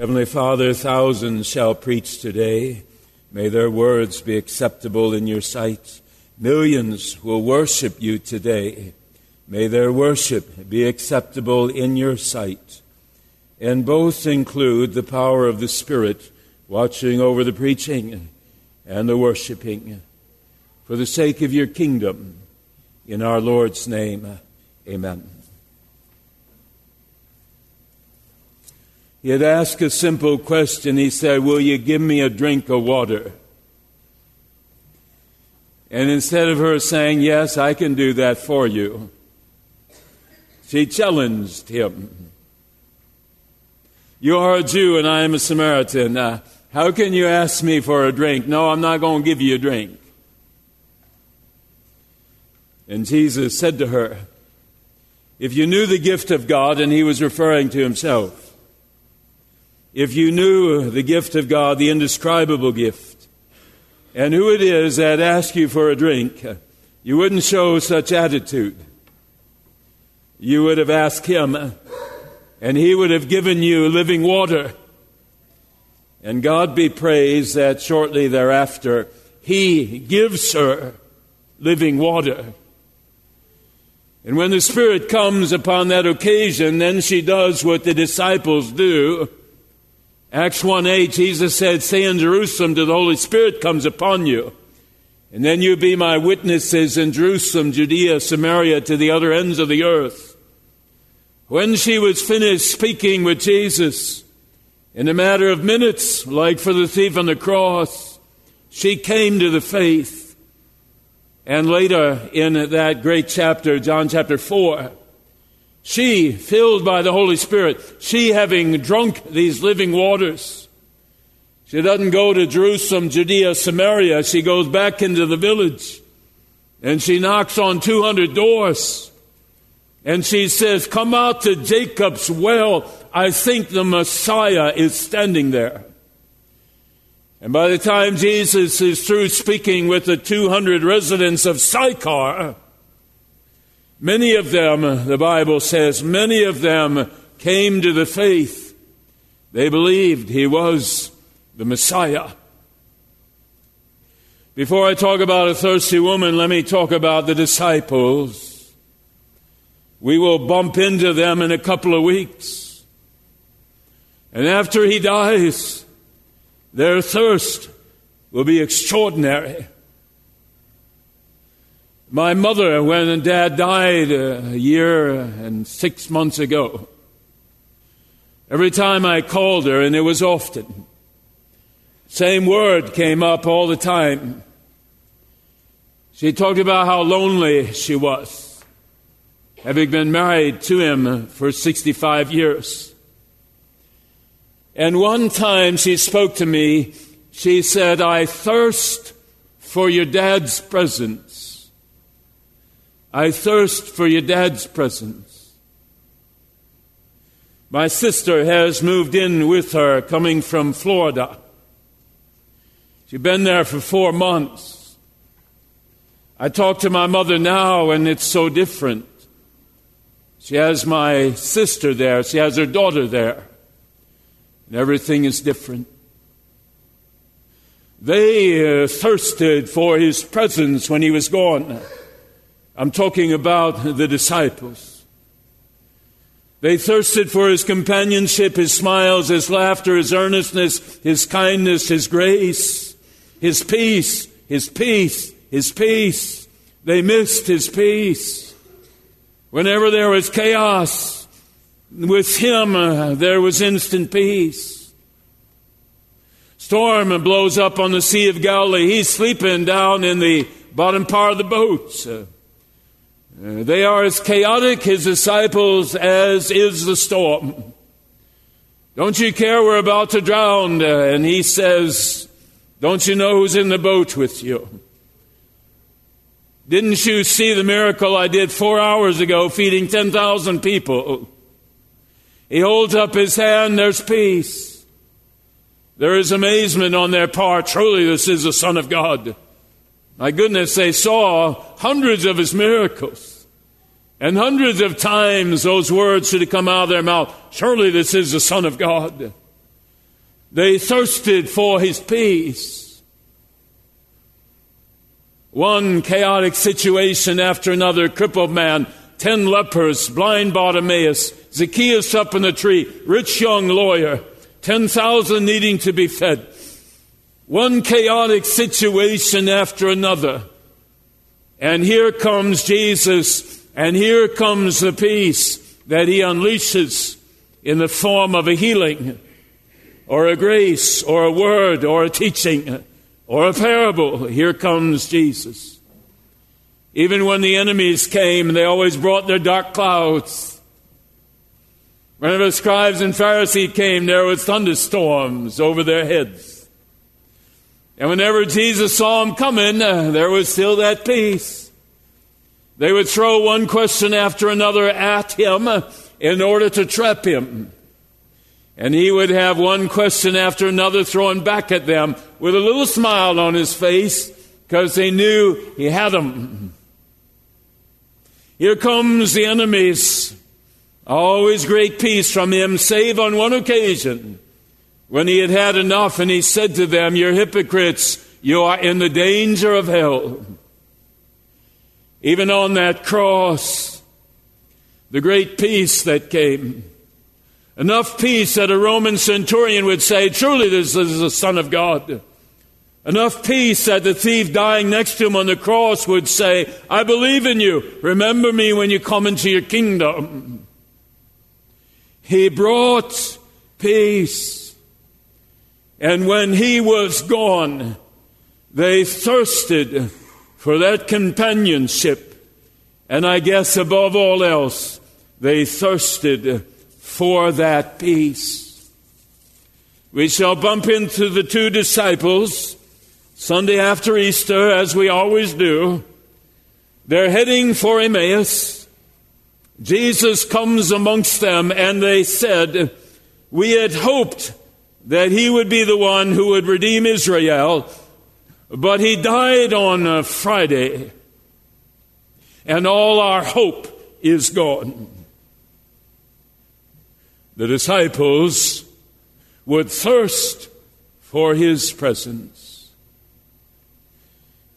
Heavenly Father, thousands shall preach today. May their words be acceptable in your sight. Millions will worship you today. May their worship be acceptable in your sight. And both include the power of the Spirit watching over the preaching and the worshiping. For the sake of your kingdom, in our Lord's name, amen. He had asked a simple question. He said, Will you give me a drink of water? And instead of her saying, Yes, I can do that for you, she challenged him. You are a Jew and I am a Samaritan. Uh, how can you ask me for a drink? No, I'm not going to give you a drink. And Jesus said to her, If you knew the gift of God, and he was referring to himself, if you knew the gift of God, the indescribable gift, and who it is that asks you for a drink, you wouldn't show such attitude. You would have asked him, and he would have given you living water. And God be praised that shortly thereafter, he gives her living water. And when the Spirit comes upon that occasion, then she does what the disciples do. Acts 1 8, Jesus said, Say in Jerusalem till the Holy Spirit comes upon you. And then you be my witnesses in Jerusalem, Judea, Samaria, to the other ends of the earth. When she was finished speaking with Jesus, in a matter of minutes, like for the thief on the cross, she came to the faith. And later in that great chapter, John chapter 4, she, filled by the Holy Spirit, she having drunk these living waters, she doesn't go to Jerusalem, Judea, Samaria. She goes back into the village and she knocks on 200 doors. And she says, Come out to Jacob's well. I think the Messiah is standing there. And by the time Jesus is through speaking with the 200 residents of Sychar, Many of them, the Bible says, many of them came to the faith. They believed he was the Messiah. Before I talk about a thirsty woman, let me talk about the disciples. We will bump into them in a couple of weeks. And after he dies, their thirst will be extraordinary. My mother, when dad died uh, a year and six months ago, every time I called her, and it was often, same word came up all the time. She talked about how lonely she was, having been married to him for 65 years. And one time she spoke to me, she said, I thirst for your dad's presence. I thirst for your dad's presence. My sister has moved in with her coming from Florida. She's been there for four months. I talk to my mother now, and it's so different. She has my sister there, she has her daughter there, and everything is different. They uh, thirsted for his presence when he was gone. I'm talking about the disciples. They thirsted for his companionship, his smiles, his laughter, his earnestness, his kindness, his grace, his peace, his peace, his peace. They missed his peace. Whenever there was chaos, with him uh, there was instant peace. Storm blows up on the Sea of Galilee. He's sleeping down in the bottom part of the boat. Uh, Uh, they are as chaotic, his disciples, as is the storm. Don't you care we're about to drown? Uh, and he says, Don't you know who's in the boat with you? Didn't you see the miracle I did four hours ago feeding 10,000 people? He holds up his hand, there's peace. There is amazement on their part. Truly, this is the Son of God. My goodness, they saw hundreds of his miracles. And hundreds of times those words should have come out of their mouth. Surely this is the Son of God. They thirsted for his peace. One chaotic situation after another, crippled man, ten lepers, blind Bartimaeus, Zacchaeus up in the tree, rich young lawyer, 10,000 needing to be fed. One chaotic situation after another. And here comes Jesus, and here comes the peace that he unleashes in the form of a healing, or a grace, or a word, or a teaching, or a parable. Here comes Jesus. Even when the enemies came, they always brought their dark clouds. Whenever scribes and Pharisees came, there was thunderstorms over their heads. And whenever Jesus saw them coming, uh, there was still that peace. They would throw one question after another at him uh, in order to trap him. And he would have one question after another thrown back at them with a little smile on his face because they knew he had them. Here comes the enemies. Always great peace from him, save on one occasion when he had had enough, and he said to them, You're hypocrites, you are in the danger of hell. Even on that cross, the great peace that came. Enough peace that a Roman centurion would say, Truly, this is the Son of God. Enough peace that the thief dying next to him on the cross would say, I believe in you. Remember me when you come into your kingdom. He brought peace. And when he was gone, they thirsted for that companionship. And I guess above all else, they thirsted for that peace. We shall bump into the two disciples Sunday after Easter, as we always do. They're heading for Emmaus. Jesus comes amongst them, and they said, We had hoped that he would be the one who would redeem Israel, but he died on a Friday, and all our hope is gone. The disciples would thirst for his presence.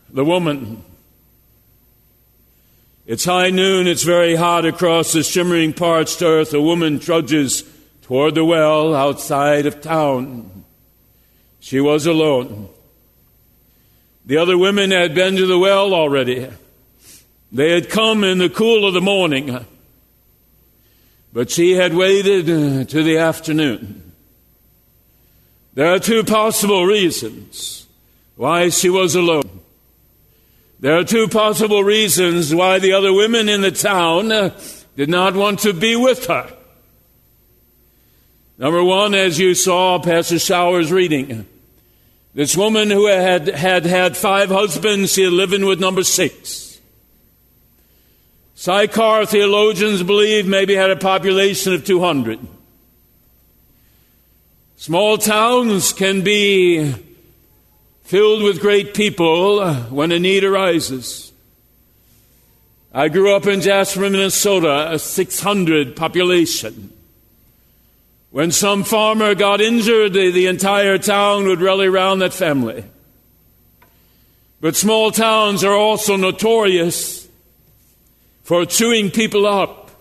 The woman, it's high noon, it's very hot across the shimmering parched earth. A woman trudges toward the well outside of town. She was alone. The other women had been to the well already. They had come in the cool of the morning, but she had waited uh, to the afternoon. There are two possible reasons why she was alone. There are two possible reasons why the other women in the town uh, did not want to be with her. Number one, as you saw Pastor Showers reading, this woman who had had, had five husbands, she had living with number six. Sychar theologians believe maybe had a population of 200. Small towns can be filled with great people when a need arises. I grew up in Jasper, Minnesota, a 600 population. When some farmer got injured, the, the entire town would rally around that family. But small towns are also notorious for chewing people up,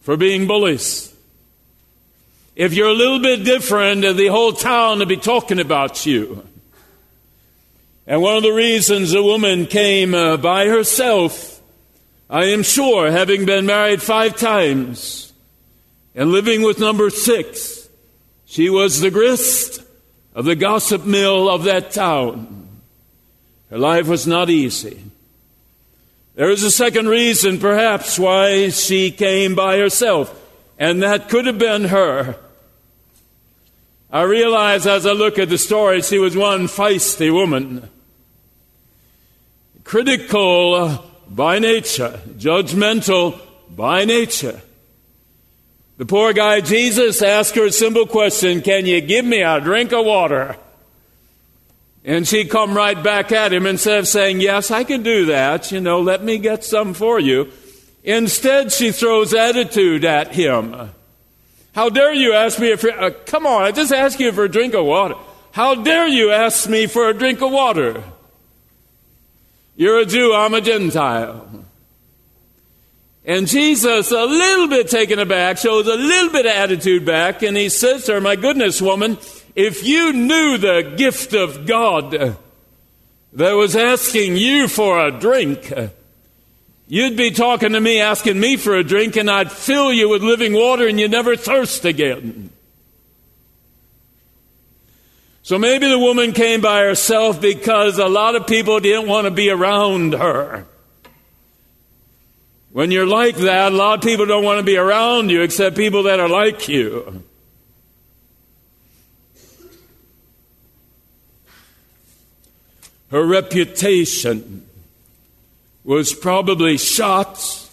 for being bullies. If you're a little bit different, the whole town will be talking about you. And one of the reasons a woman came uh, by herself, I am sure, having been married five times, and living with number six. She was the grist of the gossip mill of that town. Her life was not easy. There is a second reason, perhaps, why she came by herself, and that could have been her I realize as I look at the story, she was one feisty woman, critical by nature, judgmental by nature. The poor guy Jesus asked her a simple question Can you give me a drink of water? And she come right back at him instead of saying, Yes, I can do that, you know, let me get some for you. Instead, she throws attitude at him. How dare you ask me if, uh, come on, I just asked you for a drink of water. How dare you ask me for a drink of water? You're a Jew, I'm a Gentile. And Jesus, a little bit taken aback, shows a little bit of attitude back, and he says to her, My goodness, woman, if you knew the gift of God that was asking you for a drink, you'd be talking to me, asking me for a drink, and I'd fill you with living water and you'd never thirst again. So maybe the woman came by herself because a lot of people didn't want to be around her. When you're like that, a lot of people don't want to be around you except people that are like you. Her reputation was probably shot,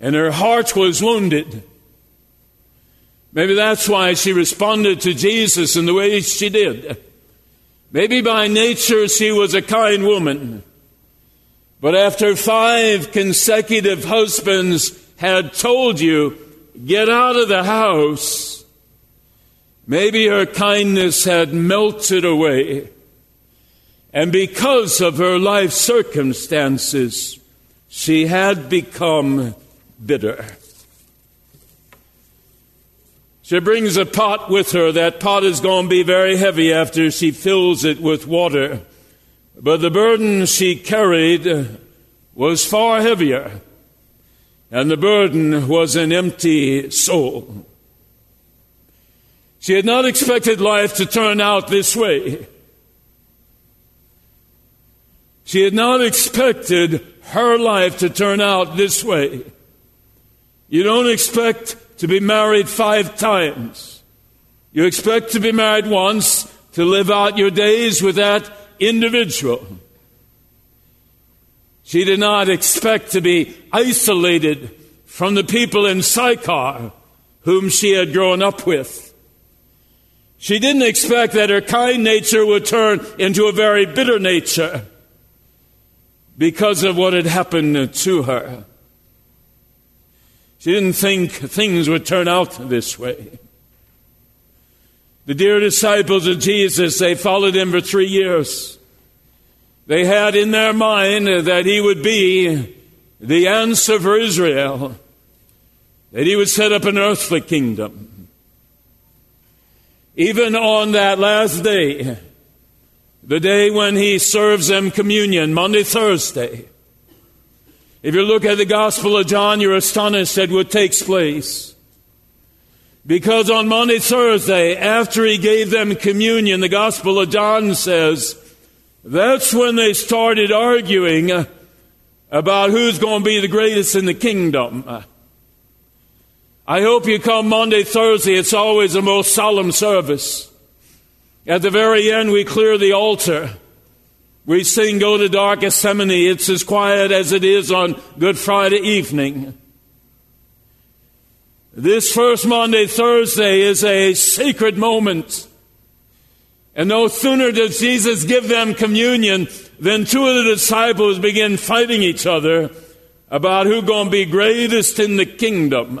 and her heart was wounded. Maybe that's why she responded to Jesus in the way she did. Maybe by nature she was a kind woman. But after five consecutive husbands had told you, get out of the house, maybe her kindness had melted away. And because of her life circumstances, she had become bitter. She brings a pot with her. That pot is going to be very heavy after she fills it with water. But the burden she carried was far heavier. And the burden was an empty soul. She had not expected life to turn out this way. She had not expected her life to turn out this way. You don't expect to be married five times. You expect to be married once to live out your days with that individual. She did not expect to be isolated from the people in Sychar whom she had grown up with. She didn't expect that her kind nature would turn into a very bitter nature because of what had happened to her. She didn't think things would turn out this way. The dear disciples of Jesus, they followed him for three years. They had in their mind that he would be the answer for Israel, that he would set up an earthly kingdom. Even on that last day, the day when he serves them communion, Maundy, Thursday. If you look at the Gospel of John, you're astonished at what takes place. Because on Maundy, Thursday, after he gave them communion, the Gospel of John says, that's when they started arguing about who's going to be the greatest in the kingdom. I hope you come Maundy, Thursday. It's always the most solemn service. At the very end, we clear the altar. We sing Go to Dark Gethsemane. It's as quiet as it is on Good Friday evening. This first Maundy, Thursday is a sacred moment. And no sooner does Jesus give them communion than two of the disciples begin fighting each other about who's going to be greatest in the kingdom.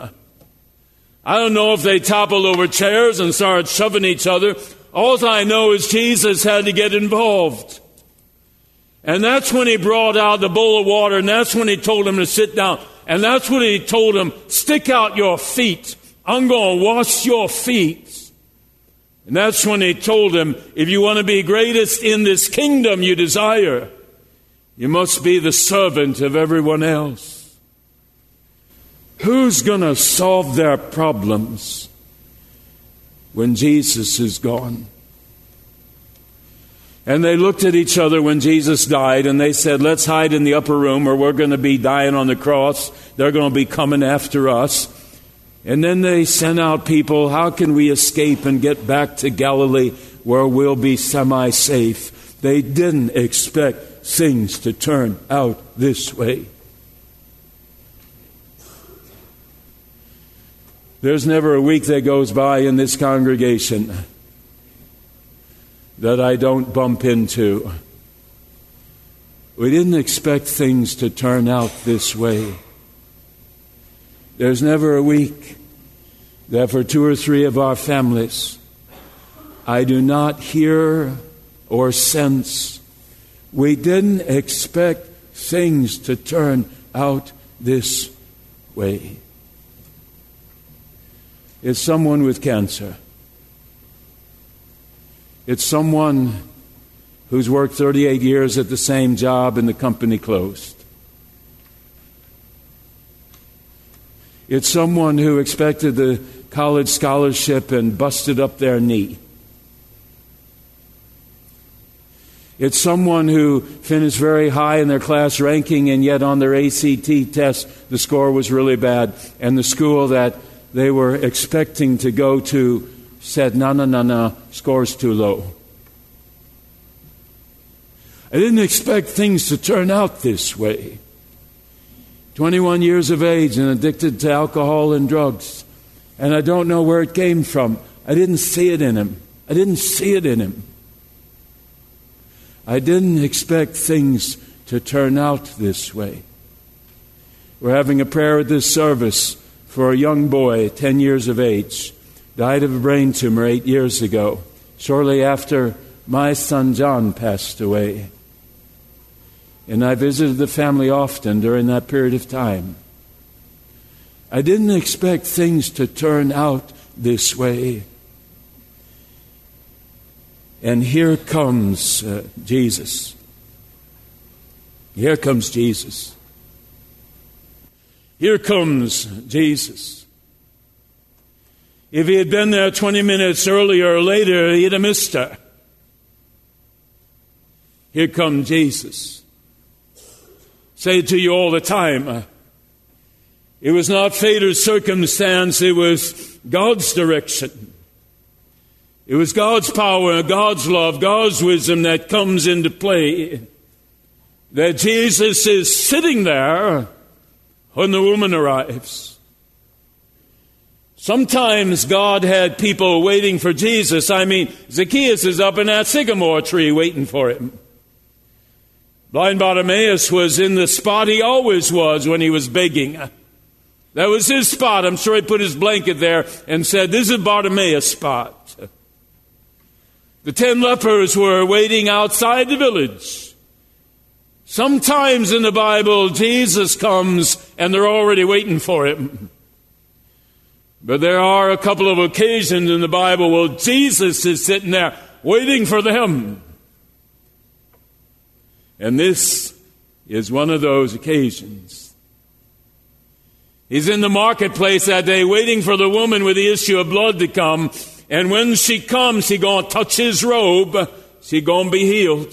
I don't know if they toppled over chairs and started shoving each other all I know is Jesus had to get involved. And that's when he brought out the bowl of water, and that's when he told him to sit down. And that's what he told him, stick out your feet. I'm going to wash your feet. And that's when he told him, if you want to be greatest in this kingdom you desire, you must be the servant of everyone else. Who's going to solve their problems? when Jesus is gone. And they looked at each other when Jesus died and they said, Let's hide in the upper room or we're going to be dying on the cross. They're going to be coming after us. And then they sent out people, how can we escape and get back to Galilee where we'll be semi safe? They didn't expect things to turn out this way. There's never a week that goes by in this congregation that I don't bump into. We didn't expect things to turn out this way. There's never a week that for two or three of our families, I do not hear or sense. We didn't expect things to turn out this way. It's someone with cancer. It's someone who's worked 38 years at the same job and the company closed. It's someone who expected the college scholarship and busted up their knee. It's someone who finished very high in their class ranking and yet on their ACT test the score was really bad and the school that they were expecting to go to said, no, no, no, no, score's too low. I didn't expect things to turn out this way. 21 years of age and addicted to alcohol and drugs. And I don't know where it came from. I didn't see it in him. I didn't see it in him. I didn't expect things to turn out this way. We're having a prayer at this service for a young boy, 10 years of age died of a brain tumor eight years ago, shortly after my son John passed away. And I visited the family often during that period of time. I didn't expect things to turn out this way. And here comes uh, Jesus. Here comes Jesus. Here comes Jesus. If he had been there 20 minutes earlier or later, he'd have missed her. Here comes Jesus. Say to you all the time. Uh, it was not fate or circumstance, it was God's direction. It was God's power, God's love, God's wisdom that comes into play. That Jesus is sitting there when the woman arrives. Sometimes God had people waiting for Jesus. I mean, Zacchaeus is up in that sycamore tree waiting for him. Blind Bartimaeus was in the spot he always was when he was begging. That was his spot. I'm sure he put his blanket there and said, This is Bartimaeus' spot. The ten lepers were waiting outside the village. Sometimes in the Bible, Jesus comes and they're already waiting for him. But there are a couple of occasions in the Bible where Jesus is sitting there waiting for them. And this is one of those occasions. He's in the marketplace that day waiting for the woman with the issue of blood to come. And when she comes, he gonna touch his robe. She gonna be healed.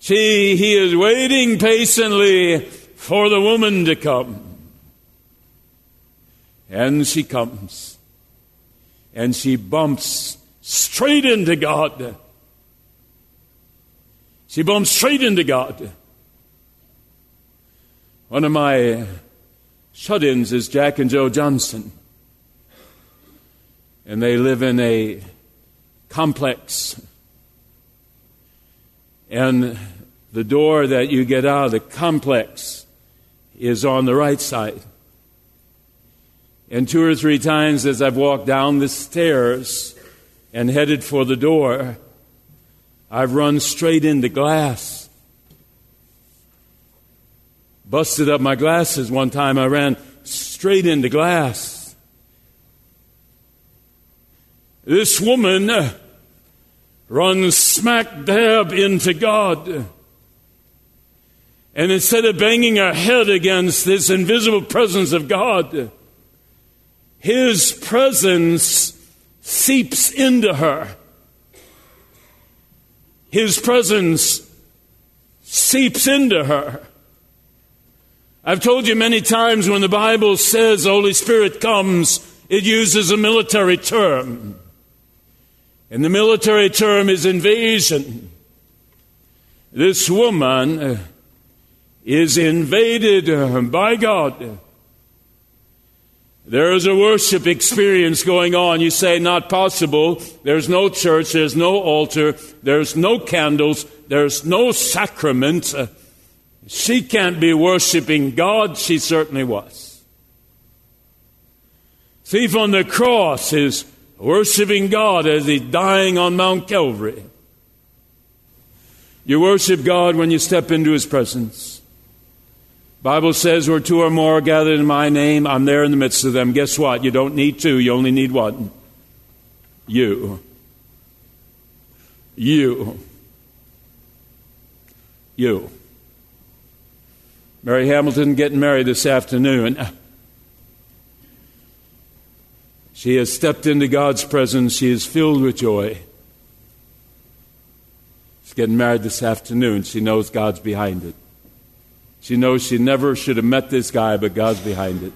She, he is waiting patiently for the woman to come. And she comes. And she bumps straight into God. She bumps straight into God. One of my shut ins is Jack and Joe Johnson. And they live in a complex. And the door that you get out of the complex is on the right side. And two or three times as I've walked down the stairs and headed for the door, I've run straight into glass. Busted up my glasses one time, I ran straight into glass. This woman runs smack dab into God. And instead of banging her head against this invisible presence of God, his presence seeps into her. His presence seeps into her. I've told you many times when the Bible says Holy Spirit comes, it uses a military term. And the military term is invasion. This woman is invaded by God. There is a worship experience going on. You say, not possible. There's no church. There's no altar. There's no candles. There's no sacrament. Uh, she can't be worshiping God. She certainly was. Thief on the cross is worshiping God as he's dying on Mount Calvary. You worship God when you step into his presence. Bible says where two or more are gathered in my name, I'm there in the midst of them. Guess what? You don't need two, you only need one. You. You. You. Mary Hamilton getting married this afternoon. She has stepped into God's presence. She is filled with joy. She's getting married this afternoon. She knows God's behind it. She knows she never should have met this guy, but God's behind it.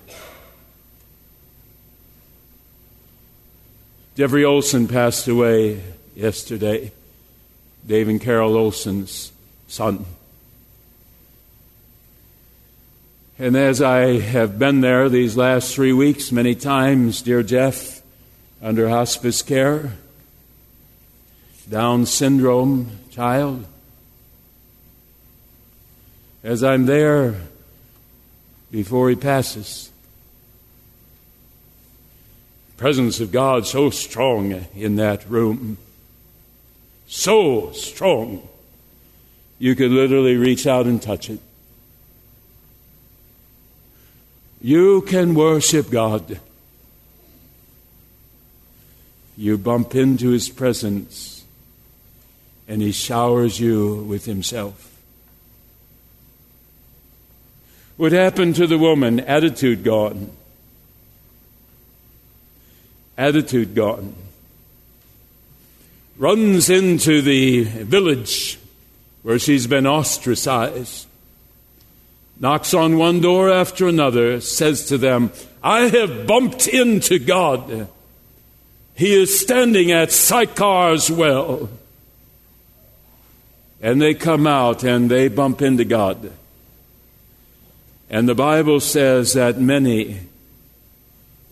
Jeffrey Olson passed away yesterday. Dave and Carol Olson's son. And as I have been there these last three weeks many times, dear Jeff, under hospice care, Down syndrome child, as I'm there before he passes, the presence of God so strong in that room, so strong, you could literally reach out and touch it. You can worship God. You bump into His presence, and He showers you with Himself. What happened to the woman? Attitude gone. Attitude gone. Runs into the village where she's been ostracized knocks on one door after another, says to them, I have bumped into God. He is standing at Sychar's well. And they come out and they bump into God. And the Bible says that many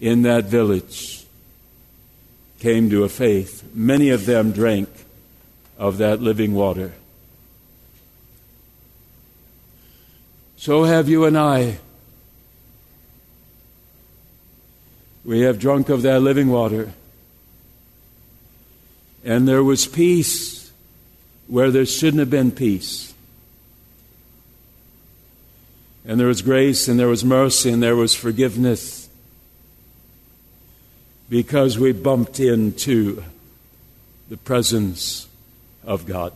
in that village came to a faith. Many of them drank of that living water. So have you and I. We have drunk of that living water. And there was peace where there shouldn't have been peace. And there was grace and there was mercy and there was forgiveness because we bumped into the presence of God.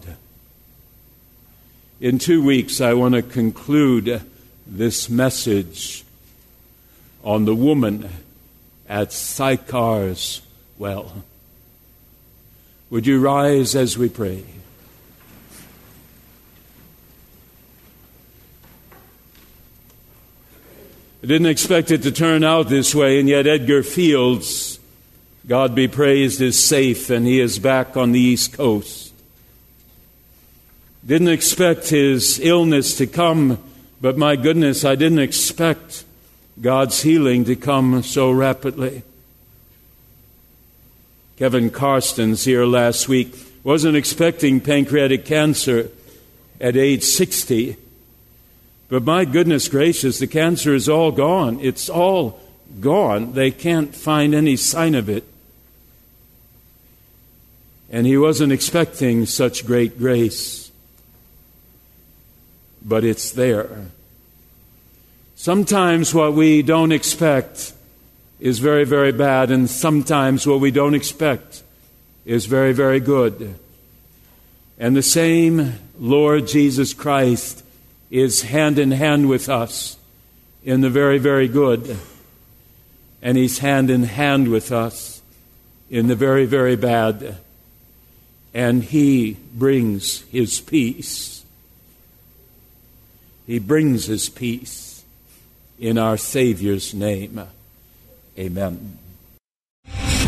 In two weeks, I want to conclude this message on the woman at Sychar's well. Would you rise as we pray? I didn't expect it to turn out this way, and yet Edgar Fields, God be praised, is safe and he is back on the East Coast. Didn't expect his illness to come, but my goodness, I didn't expect God's healing to come so rapidly. Kevin Karstens here last week wasn't expecting pancreatic cancer at age 60. But my goodness gracious, the cancer is all gone. It's all gone. They can't find any sign of it. And he wasn't expecting such great grace but it's there. Sometimes what we don't expect is very, very bad, and sometimes what we don't expect is very, very good. And the same Lord Jesus Christ is hand in hand with us in the very, very good. And He's hand in hand with us in the very, very bad. And He brings His peace he brings his peace. in our Savior's name. Amen.